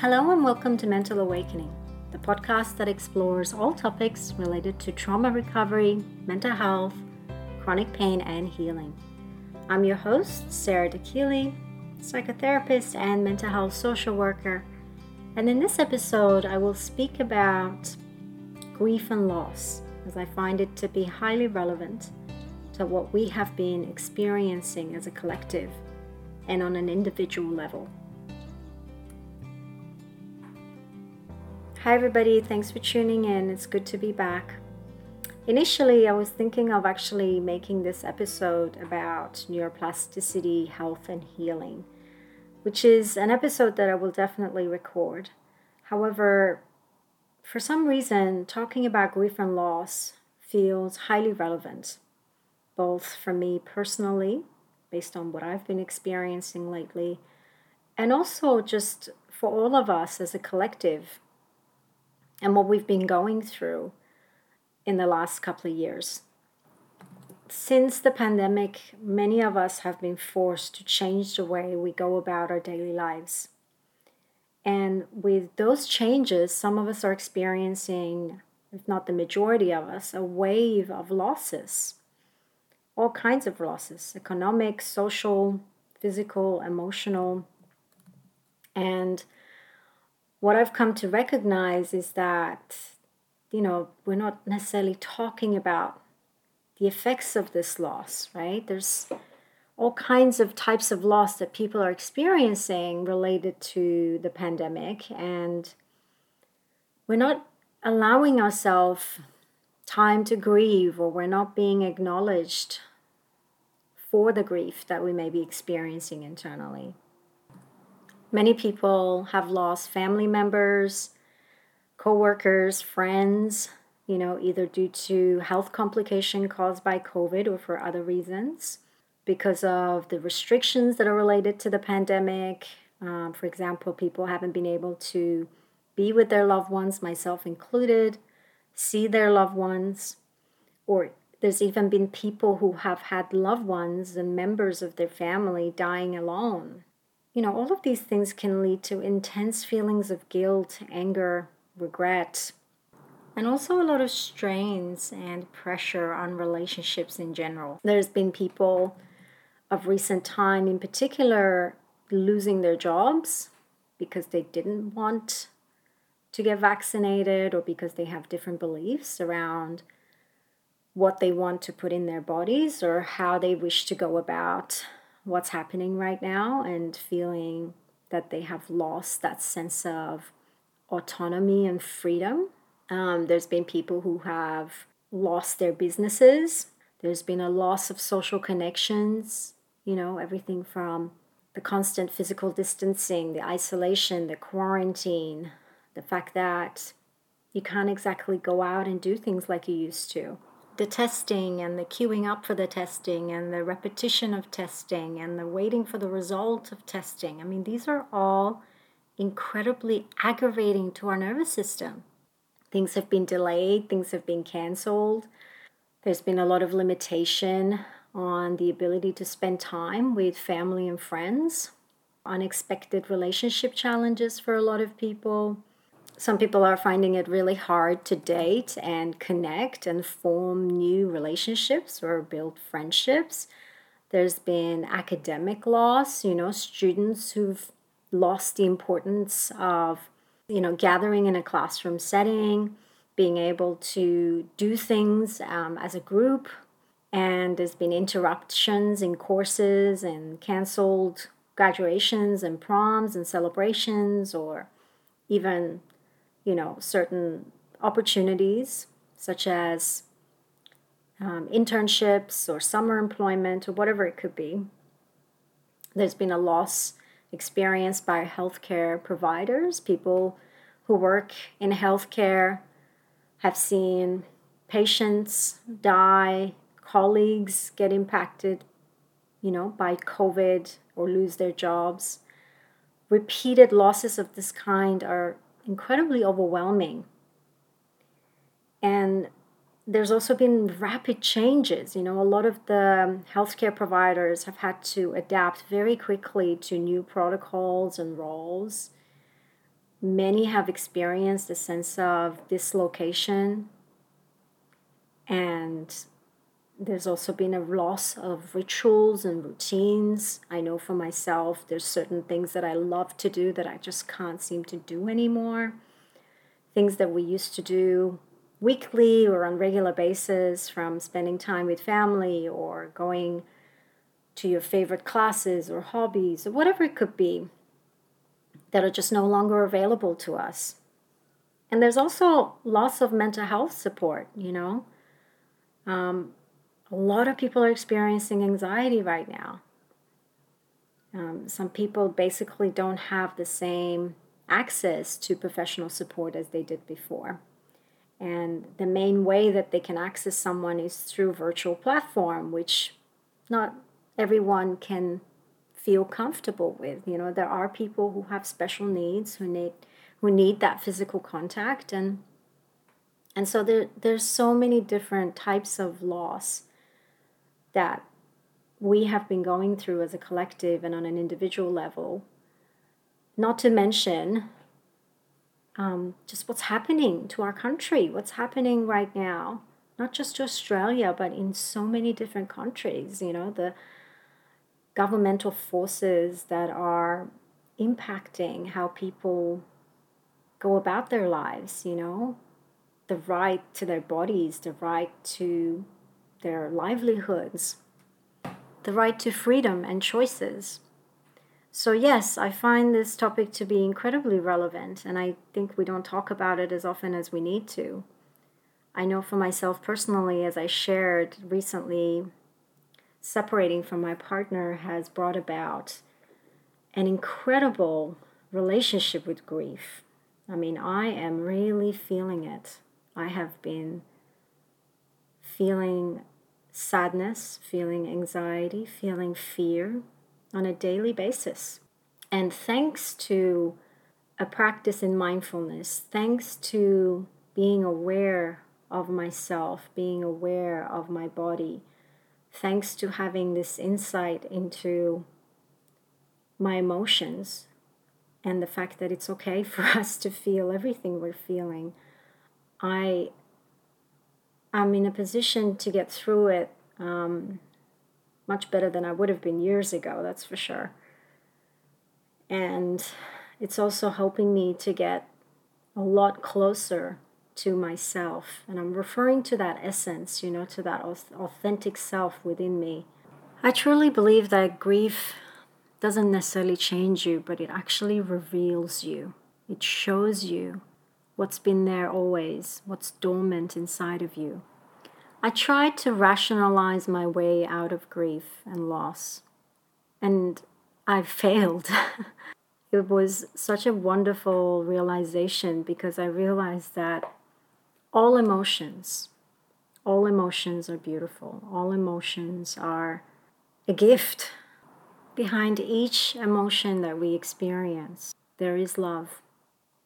Hello and welcome to Mental Awakening, the podcast that explores all topics related to trauma recovery, mental health, chronic pain, and healing. I'm your host, Sarah DeKeely, psychotherapist and mental health social worker. And in this episode, I will speak about grief and loss, as I find it to be highly relevant to what we have been experiencing as a collective and on an individual level. Hi, everybody. Thanks for tuning in. It's good to be back. Initially, I was thinking of actually making this episode about neuroplasticity, health, and healing, which is an episode that I will definitely record. However, for some reason, talking about grief and loss feels highly relevant, both for me personally, based on what I've been experiencing lately, and also just for all of us as a collective and what we've been going through in the last couple of years. Since the pandemic, many of us have been forced to change the way we go about our daily lives. And with those changes, some of us are experiencing, if not the majority of us, a wave of losses. All kinds of losses economic, social, physical, emotional. And what I've come to recognize is that, you know, we're not necessarily talking about the effects of this loss, right? There's all kinds of types of loss that people are experiencing related to the pandemic, and we're not allowing ourselves time to grieve, or we're not being acknowledged for the grief that we may be experiencing internally. Many people have lost family members, coworkers, friends, you know, either due to health complication caused by COVID or for other reasons, because of the restrictions that are related to the pandemic. Um, for example, people haven't been able to be with their loved ones, myself included, see their loved ones, or there's even been people who have had loved ones and members of their family dying alone you know, all of these things can lead to intense feelings of guilt, anger, regret, and also a lot of strains and pressure on relationships in general. There's been people of recent time, in particular, losing their jobs because they didn't want to get vaccinated or because they have different beliefs around what they want to put in their bodies or how they wish to go about what's happening right now and feeling that they have lost that sense of autonomy and freedom. Um, there's been people who have lost their businesses. There's been a loss of social connections, you know, everything from the constant physical distancing, the isolation, the quarantine, the fact that you can't exactly go out and do things like you used to the testing and the queuing up for the testing and the repetition of testing and the waiting for the result of testing. I mean, these are all incredibly aggravating to our nervous system. Things have been delayed, things have been canceled. There's been a lot of limitation on the ability to spend time with family and friends, unexpected relationship challenges for a lot of people some people are finding it really hard to date and connect and form new relationships or build friendships. There's been academic loss, you know, students who've lost the importance of, you know, gathering in a classroom setting, being able to do things um, as a group. And there's been interruptions in courses and canceled graduations and proms and celebrations or even you know, certain opportunities such as um, internships or summer employment or whatever it could be. There's been a loss experienced by healthcare providers. People who work in healthcare have seen patients die, colleagues get impacted, you know, by COVID or lose their jobs. Repeated losses of this kind are incredibly overwhelming. And there's also been rapid changes. You know, a lot of the healthcare providers have had to adapt very quickly to new protocols and roles. many have experienced a sense of dislocation and there's also been a loss of rituals and routines. I know for myself, there's certain things that I love to do that I just can't seem to do anymore. Things that we used to do weekly or on regular basis from spending time with family or going to your favorite classes or hobbies or whatever it could be that are just no longer available to us. And there's also loss of mental health support, you know. Um, a lot of people are experiencing anxiety right now. Um, some people basically don't have the same access to professional support as they did before. And the main way that they can access someone is through virtual platform, which not everyone can feel comfortable with. You know, there are people who have special needs who need who need that physical contact and and so there there's so many different types of loss that we have been going through as a collective and on an individual level. Not to mention um, just what's happening to our country, what's happening right now, not just to Australia, but in so many different countries. You know, the governmental forces that are impacting how people go about their lives, you know, the right to their bodies, the right to their livelihoods, the right to freedom and choices. So, yes, I find this topic to be incredibly relevant, and I think we don't talk about it as often as we need to. I know for myself personally, as I shared recently, separating from my partner has brought about an incredible relationship with grief. I mean, I am really feeling it. I have been feeling sadness, feeling anxiety, feeling fear on a daily basis. And thanks to a practice in mindfulness, thanks to being aware of myself, being aware of my body, thanks to having this insight into my emotions and the fact that it's okay for us to feel everything we're feeling, I I'm in a position to get through it um, much better than I would have been years ago, that's for sure. And it's also helping me to get a lot closer to myself. And I'm referring to that essence, you know, to that authentic self within me. I truly believe that grief doesn't necessarily change you, but it actually reveals you. It shows you what's been there always, what's dormant inside of you. I tried to rationalize my way out of grief and loss, and I failed. it was such a wonderful realization because I realized that all emotions, all emotions are beautiful. All emotions are a gift. Behind each emotion that we experience, there is love.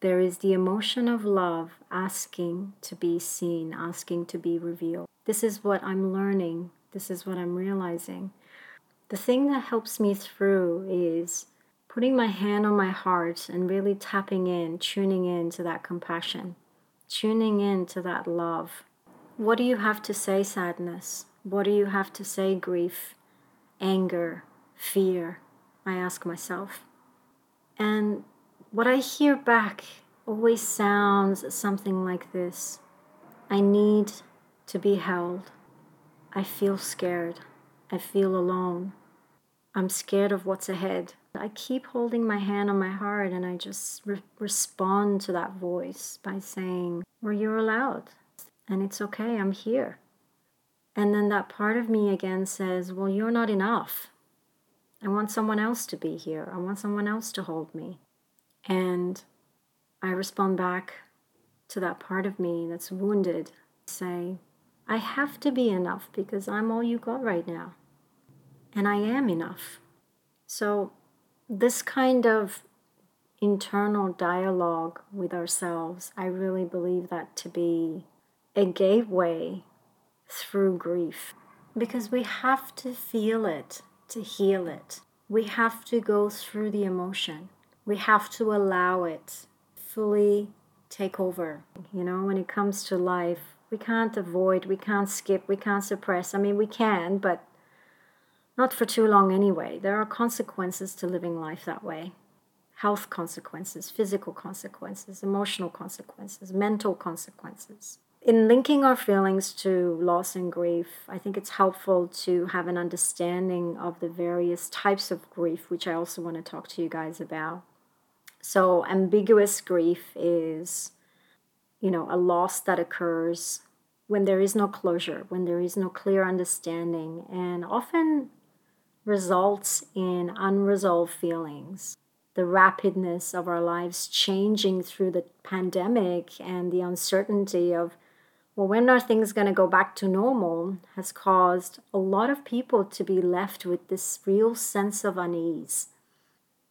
There is the emotion of love asking to be seen, asking to be revealed. This is what I'm learning. This is what I'm realizing. The thing that helps me through is putting my hand on my heart and really tapping in, tuning in to that compassion, tuning in to that love. What do you have to say, sadness? What do you have to say, grief, anger, fear? I ask myself. And what I hear back always sounds something like this I need to be held. I feel scared. I feel alone. I'm scared of what's ahead. I keep holding my hand on my heart and I just re- respond to that voice by saying, Well, you're allowed and it's okay, I'm here. And then that part of me again says, Well, you're not enough. I want someone else to be here. I want someone else to hold me. And I respond back to that part of me that's wounded, say, I have to be enough because I'm all you got right now. And I am enough. So, this kind of internal dialogue with ourselves, I really believe that to be a gateway through grief. Because we have to feel it to heal it. We have to go through the emotion. We have to allow it fully take over. You know, when it comes to life, we can't avoid, we can't skip, we can't suppress. I mean, we can, but not for too long anyway. There are consequences to living life that way health consequences, physical consequences, emotional consequences, mental consequences. In linking our feelings to loss and grief, I think it's helpful to have an understanding of the various types of grief, which I also want to talk to you guys about. So, ambiguous grief is, you know, a loss that occurs when there is no closure, when there is no clear understanding, and often results in unresolved feelings. The rapidness of our lives changing through the pandemic and the uncertainty of well when are things going to go back to normal has caused a lot of people to be left with this real sense of unease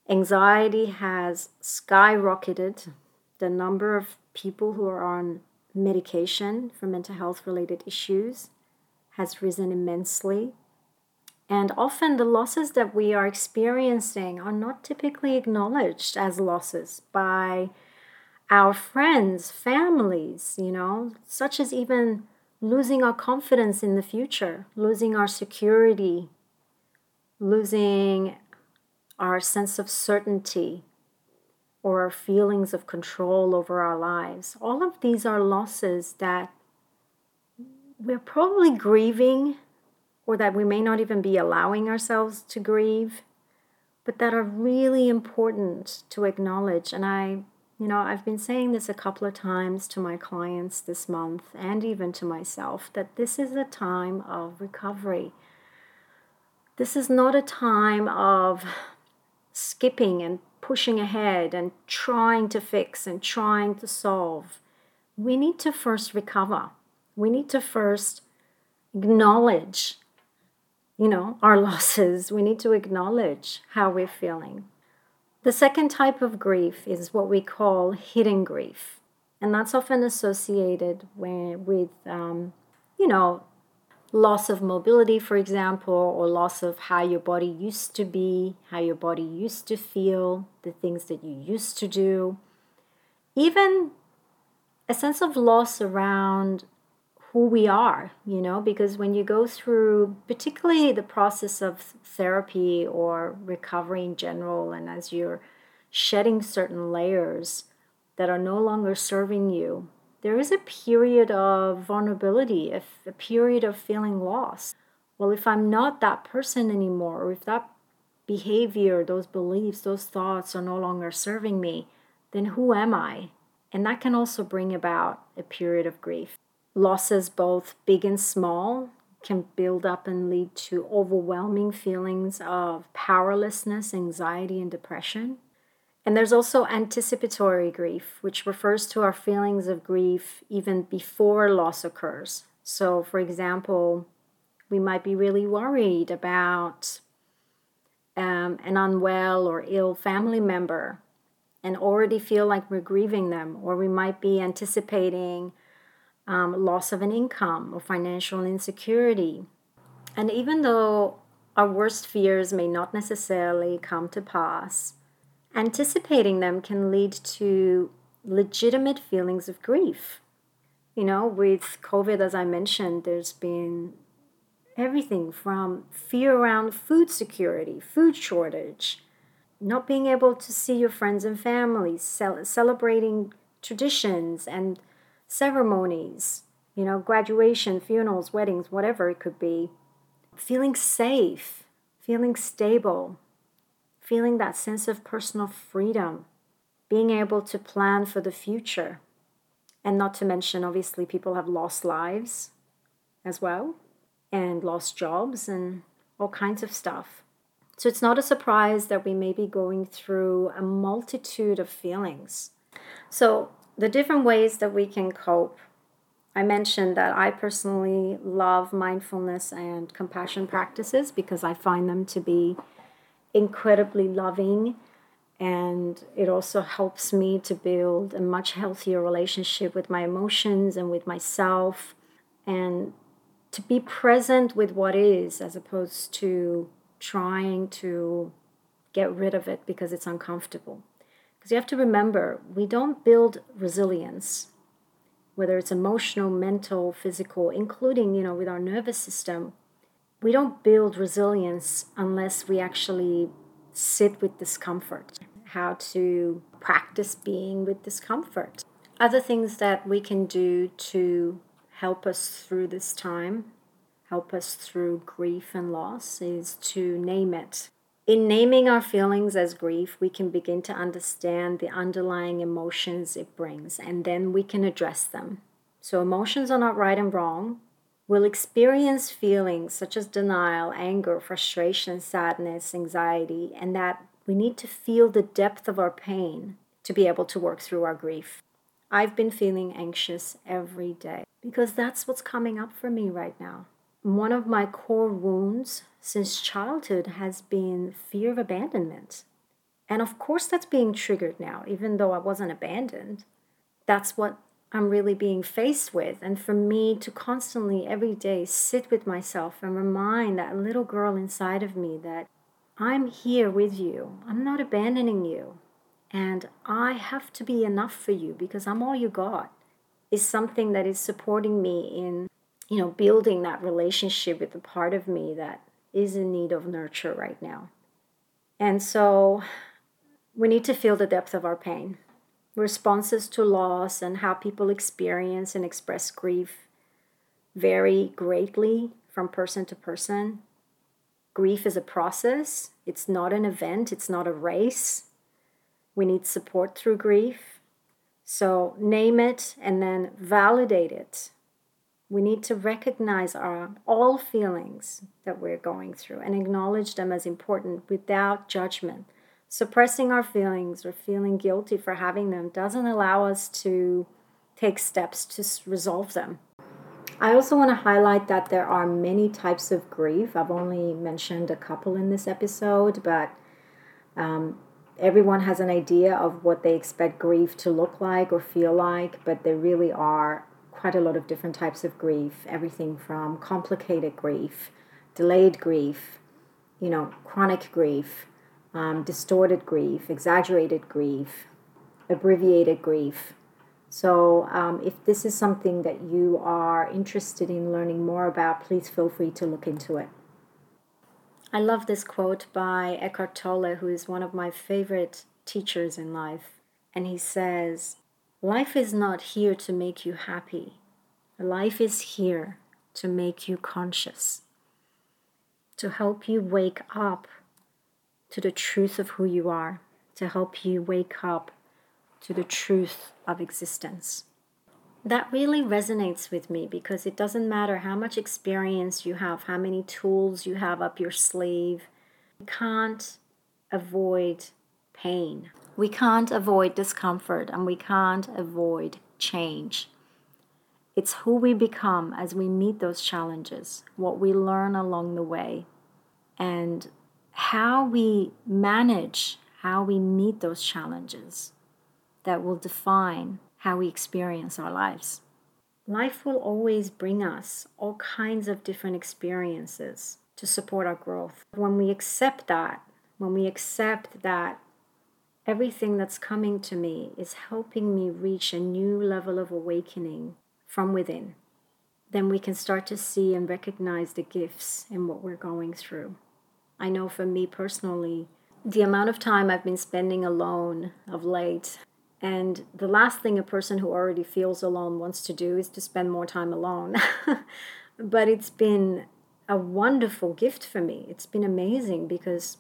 anxiety has skyrocketed the number of people who are on medication for mental health related issues has risen immensely. And often the losses that we are experiencing are not typically acknowledged as losses by our friends, families, you know, such as even losing our confidence in the future, losing our security, losing our sense of certainty or our feelings of control over our lives. All of these are losses that we're probably grieving or that we may not even be allowing ourselves to grieve, but that are really important to acknowledge. And I, you know, I've been saying this a couple of times to my clients this month and even to myself that this is a time of recovery. This is not a time of skipping and pushing ahead and trying to fix and trying to solve. We need to first recover. We need to first acknowledge you know, our losses. We need to acknowledge how we're feeling. The second type of grief is what we call hidden grief. And that's often associated with, um, you know, loss of mobility, for example, or loss of how your body used to be, how your body used to feel, the things that you used to do. Even a sense of loss around who we are, you know, because when you go through, particularly the process of therapy or recovery in general, and as you're shedding certain layers that are no longer serving you, there is a period of vulnerability, a, a period of feeling lost. Well, if I'm not that person anymore, or if that behavior, those beliefs, those thoughts are no longer serving me, then who am I? And that can also bring about a period of grief. Losses, both big and small, can build up and lead to overwhelming feelings of powerlessness, anxiety, and depression. And there's also anticipatory grief, which refers to our feelings of grief even before loss occurs. So, for example, we might be really worried about um, an unwell or ill family member and already feel like we're grieving them, or we might be anticipating um, loss of an income or financial insecurity. And even though our worst fears may not necessarily come to pass, anticipating them can lead to legitimate feelings of grief. You know, with COVID, as I mentioned, there's been everything from fear around food security, food shortage, not being able to see your friends and family, cel- celebrating traditions and ceremonies, you know, graduation, funerals, weddings, whatever it could be, feeling safe, feeling stable, feeling that sense of personal freedom, being able to plan for the future. And not to mention, obviously, people have lost lives as well and lost jobs and all kinds of stuff. So it's not a surprise that we may be going through a multitude of feelings. So the different ways that we can cope. I mentioned that I personally love mindfulness and compassion practices because I find them to be incredibly loving and it also helps me to build a much healthier relationship with my emotions and with myself and to be present with what is as opposed to trying to get rid of it because it's uncomfortable Because you have to remember, we don't build resilience, whether it's emotional, mental, physical, including, you know, with our nervous system. We don't build resilience unless we actually sit with discomfort, how to practice being with discomfort. Other things that we can do to help us through this time, help us through grief and loss, is to name it. In naming our feelings as grief, we can begin to understand the underlying emotions it brings, and then we can address them. So, emotions are not right and wrong. We'll experience feelings such as denial, anger, frustration, sadness, anxiety, and that we need to feel the depth of our pain to be able to work through our grief. I've been feeling anxious every day because that's what's coming up for me right now. One of my core wounds since childhood has been fear of abandonment. And of course, that's being triggered now, even though I wasn't abandoned. That's what I'm really being faced with. And for me to constantly, every day, sit with myself and remind that little girl inside of me that I'm here with you, I'm not abandoning you, and I have to be enough for you because I'm all you got, is something that is supporting me in, you know, building that relationship with the part of me that is in need of nurture right now. And so we need to feel the depth of our pain. Responses to loss and how people experience and express grief vary greatly from person to person. Grief is a process, it's not an event, it's not a race. We need support through grief. So name it and then validate it we need to recognize our all feelings that we're going through and acknowledge them as important without judgment. Suppressing our feelings or feeling guilty for having them doesn't allow us to take steps to resolve them. I also want to highlight that there are many types of grief. I've only mentioned a couple in this episode, but um, everyone has an idea of what they expect grief to look like or feel like, but there really are quite a lot of different types of grief, everything from complicated grief, delayed grief, you know, chronic grief, um, distorted grief, exaggerated grief, abbreviated grief. So, um, if this is something that you are interested in learning more about, please feel free to look into it. I love this quote by Eckhart Tolle, who is one of my favorite teachers in life. And he says, Life is not here to make you happy. Life is here to make you conscious, to help you wake up to the truth of who you are, to help you wake up to the truth of existence. That really resonates with me because it doesn't matter how much experience you have, how many tools you have up your sleeve, you can't avoid pain. We can't avoid discomfort and we can't avoid change. It's who we become as we meet those challenges, what we learn along the way, and how we manage how we meet those challenges that will define how we experience our lives. Life will always bring us all kinds of different experiences to support our growth. When we accept that, when we accept that everything that's coming to me is helping me reach a new level of awakening from within, then we can start to see and recognize the gifts in what we're going through. I know for me personally, the amount of time I've been spending alone of late, and the last thing a person who already feels alone wants to do is to spend more time alone. but it's been a wonderful gift for me. It's been amazing because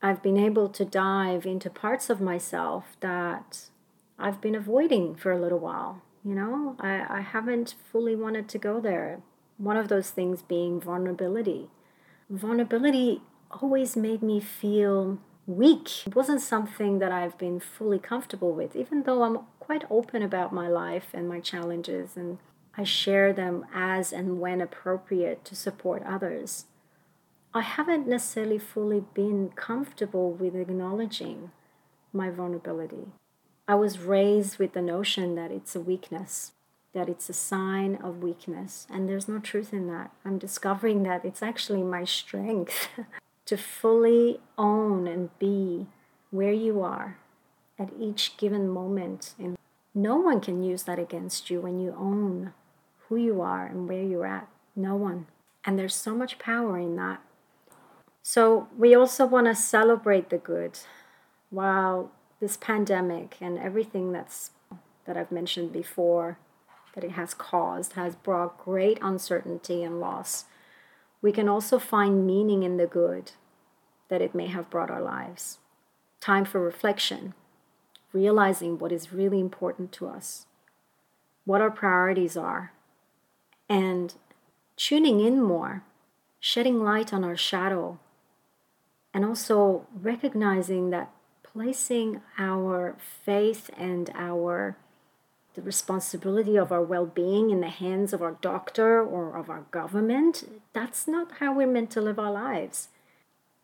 I've been able to dive into parts of myself that I've been avoiding for a little while. You know, I, I haven't fully wanted to go there. One of those things being vulnerability. Vulnerability always made me feel weak. It wasn't something that I've been fully comfortable with, even though I'm quite open about my life and my challenges and I share them as and when appropriate to support others. I haven't necessarily fully been comfortable with acknowledging my vulnerability. I was raised with the notion that it's a weakness, that it's a sign of weakness, and there's no truth in that. I'm discovering that it's actually my strength to fully own and be where you are at each given moment. And no one can use that against you when you own who you are and where you're at. No one. And there's so much power in that. So we also want to celebrate the good while this pandemic and everything that's that I've mentioned before that it has caused has brought great uncertainty and loss. We can also find meaning in the good that it may have brought our lives. Time for reflection, realizing what is really important to us, what our priorities are, and tuning in more, shedding light on our shadow, and also recognizing that placing our faith and our the responsibility of our well-being in the hands of our doctor or of our government that's not how we're meant to live our lives.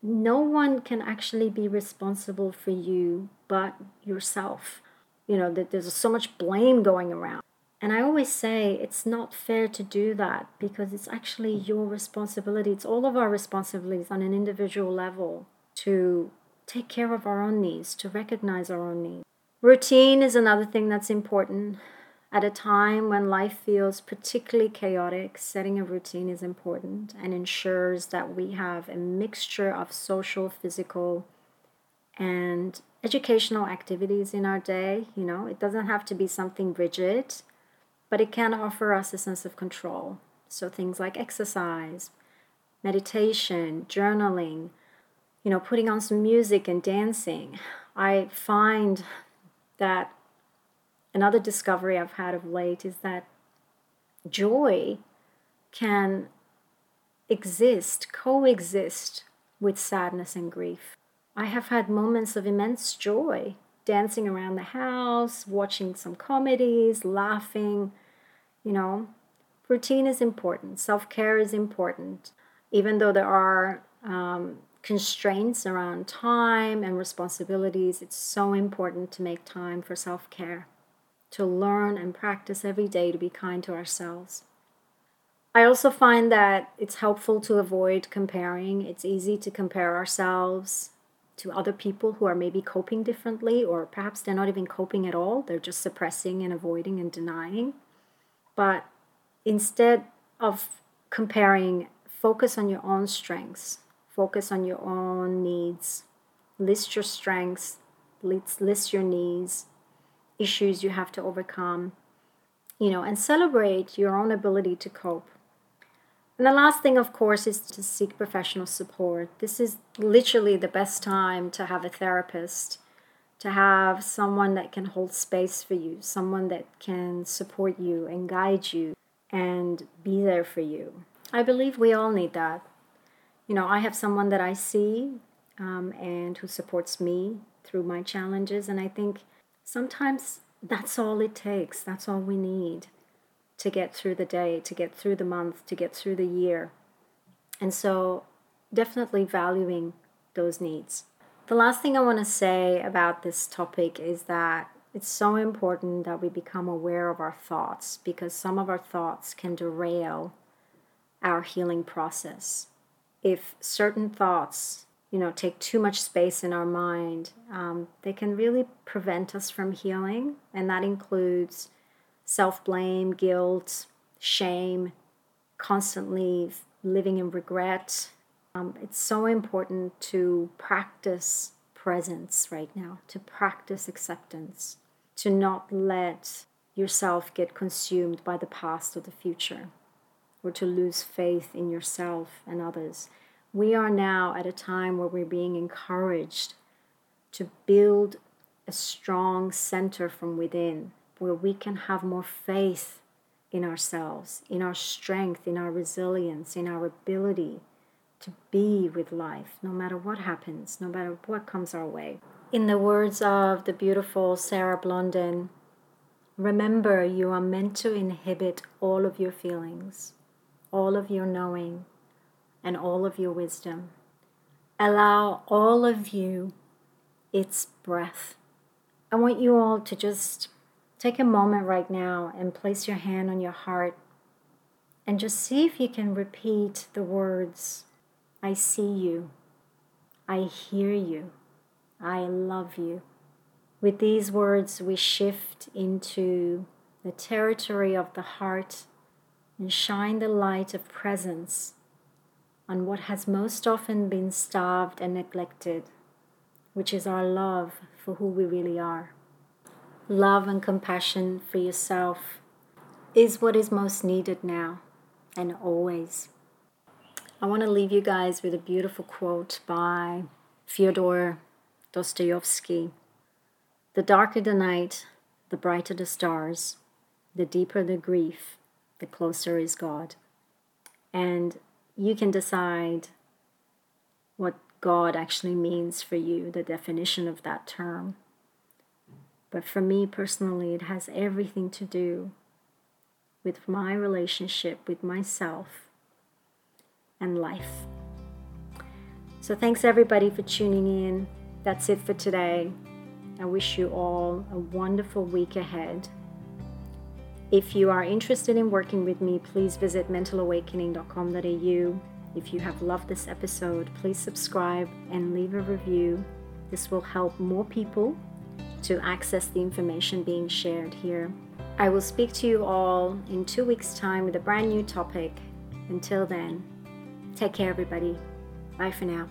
No one can actually be responsible for you but yourself. You know that there's so much blame going around. And i always say it's not fair to do that because it's actually your responsibility. It's all of our responsibilities on an individual level to take care of our own needs to recognize our own needs Routine is another thing that's important. At a time when life feels particularly chaotic, setting a routine is important and ensures that we have a mixture of social, physical, and educational activities in our day. You know, it doesn't have to be something rigid, but it can offer us a sense of control. So things like exercise, meditation, journaling, you know, putting on some music and dancing. I find that another discovery I've had of late is that joy can exist, coexist with sadness and grief. I have had moments of immense joy dancing around the house, watching some comedies, laughing. You know, routine is important, self care is important, even though there are um, constraints around time and responsibilities, it's so important to make time for self care, to learn and practice every day to be kind to ourselves. I also find that it's helpful to avoid comparing. It's easy to compare ourselves to other people who are maybe coping differently, or perhaps they're not even coping at all. They're just suppressing and avoiding and denying. But instead of comparing, focus on your own strengths Focus on your own needs. List your strengths, list, list your needs, issues you have to overcome, you know, and celebrate your own ability to cope. And the last thing, of course, is to seek professional support. This is literally the best time to have a therapist, to have someone that can hold space for you, someone that can support you and guide you and be there for you. I believe we all need that you know, I have someone that I see um, and who supports me through my challenges. And I think sometimes that's all it takes. That's all we need to get through the day, to get through the month, to get through the year. And so, definitely valuing those needs. The last thing I want to say about this topic is that it's so important that we become aware of our thoughts because some of our thoughts can derail our healing process if certain thoughts you know take too much space in our mind um, they can really prevent us from healing. And that includes self-blame guilt shame constantly living in regret. Um, it's so important to practice presence right now to practice acceptance to not let yourself get consumed by the past or the future or to lose faith in yourself and others. We are now at a time where we're being encouraged to build a strong center from within where we can have more faith in ourselves, in our strength, in our resilience, in our ability to be with life, no matter what happens, no matter what comes our way. In the words of the beautiful Sarah Blondin, remember you are meant to inhibit all of your feelings all of your knowing and all of your wisdom. Allow all of you its breath. I want you all to just take a moment right now and place your hand on your heart and just see if you can repeat the words I see you, I hear you, I love you, With these words, we shift into the territory of the heart and shine the light of presence on what has most often been starved and neglected, which is our love for who we really are. Love and compassion for yourself is what is most needed now and always. I want to leave you guys with a beautiful quote by Fyodor Dostoevsky The darker the night, the brighter the stars, the deeper the grief, the closer is God. And you can decide what God actually means for you, the definition of that term. But for me personally, it has everything to do with my relationship with myself and life. So, thanks everybody for tuning in. That's it for today. I wish you all a wonderful week ahead. If you are interested in working with me, please visit mentalawakening.com.au. If you have loved this episode, please subscribe and leave a review. This will help more people to access the information being shared here. I will speak to you all in two weeks' time with a brand new topic. Until then, take care, everybody. Bye for now.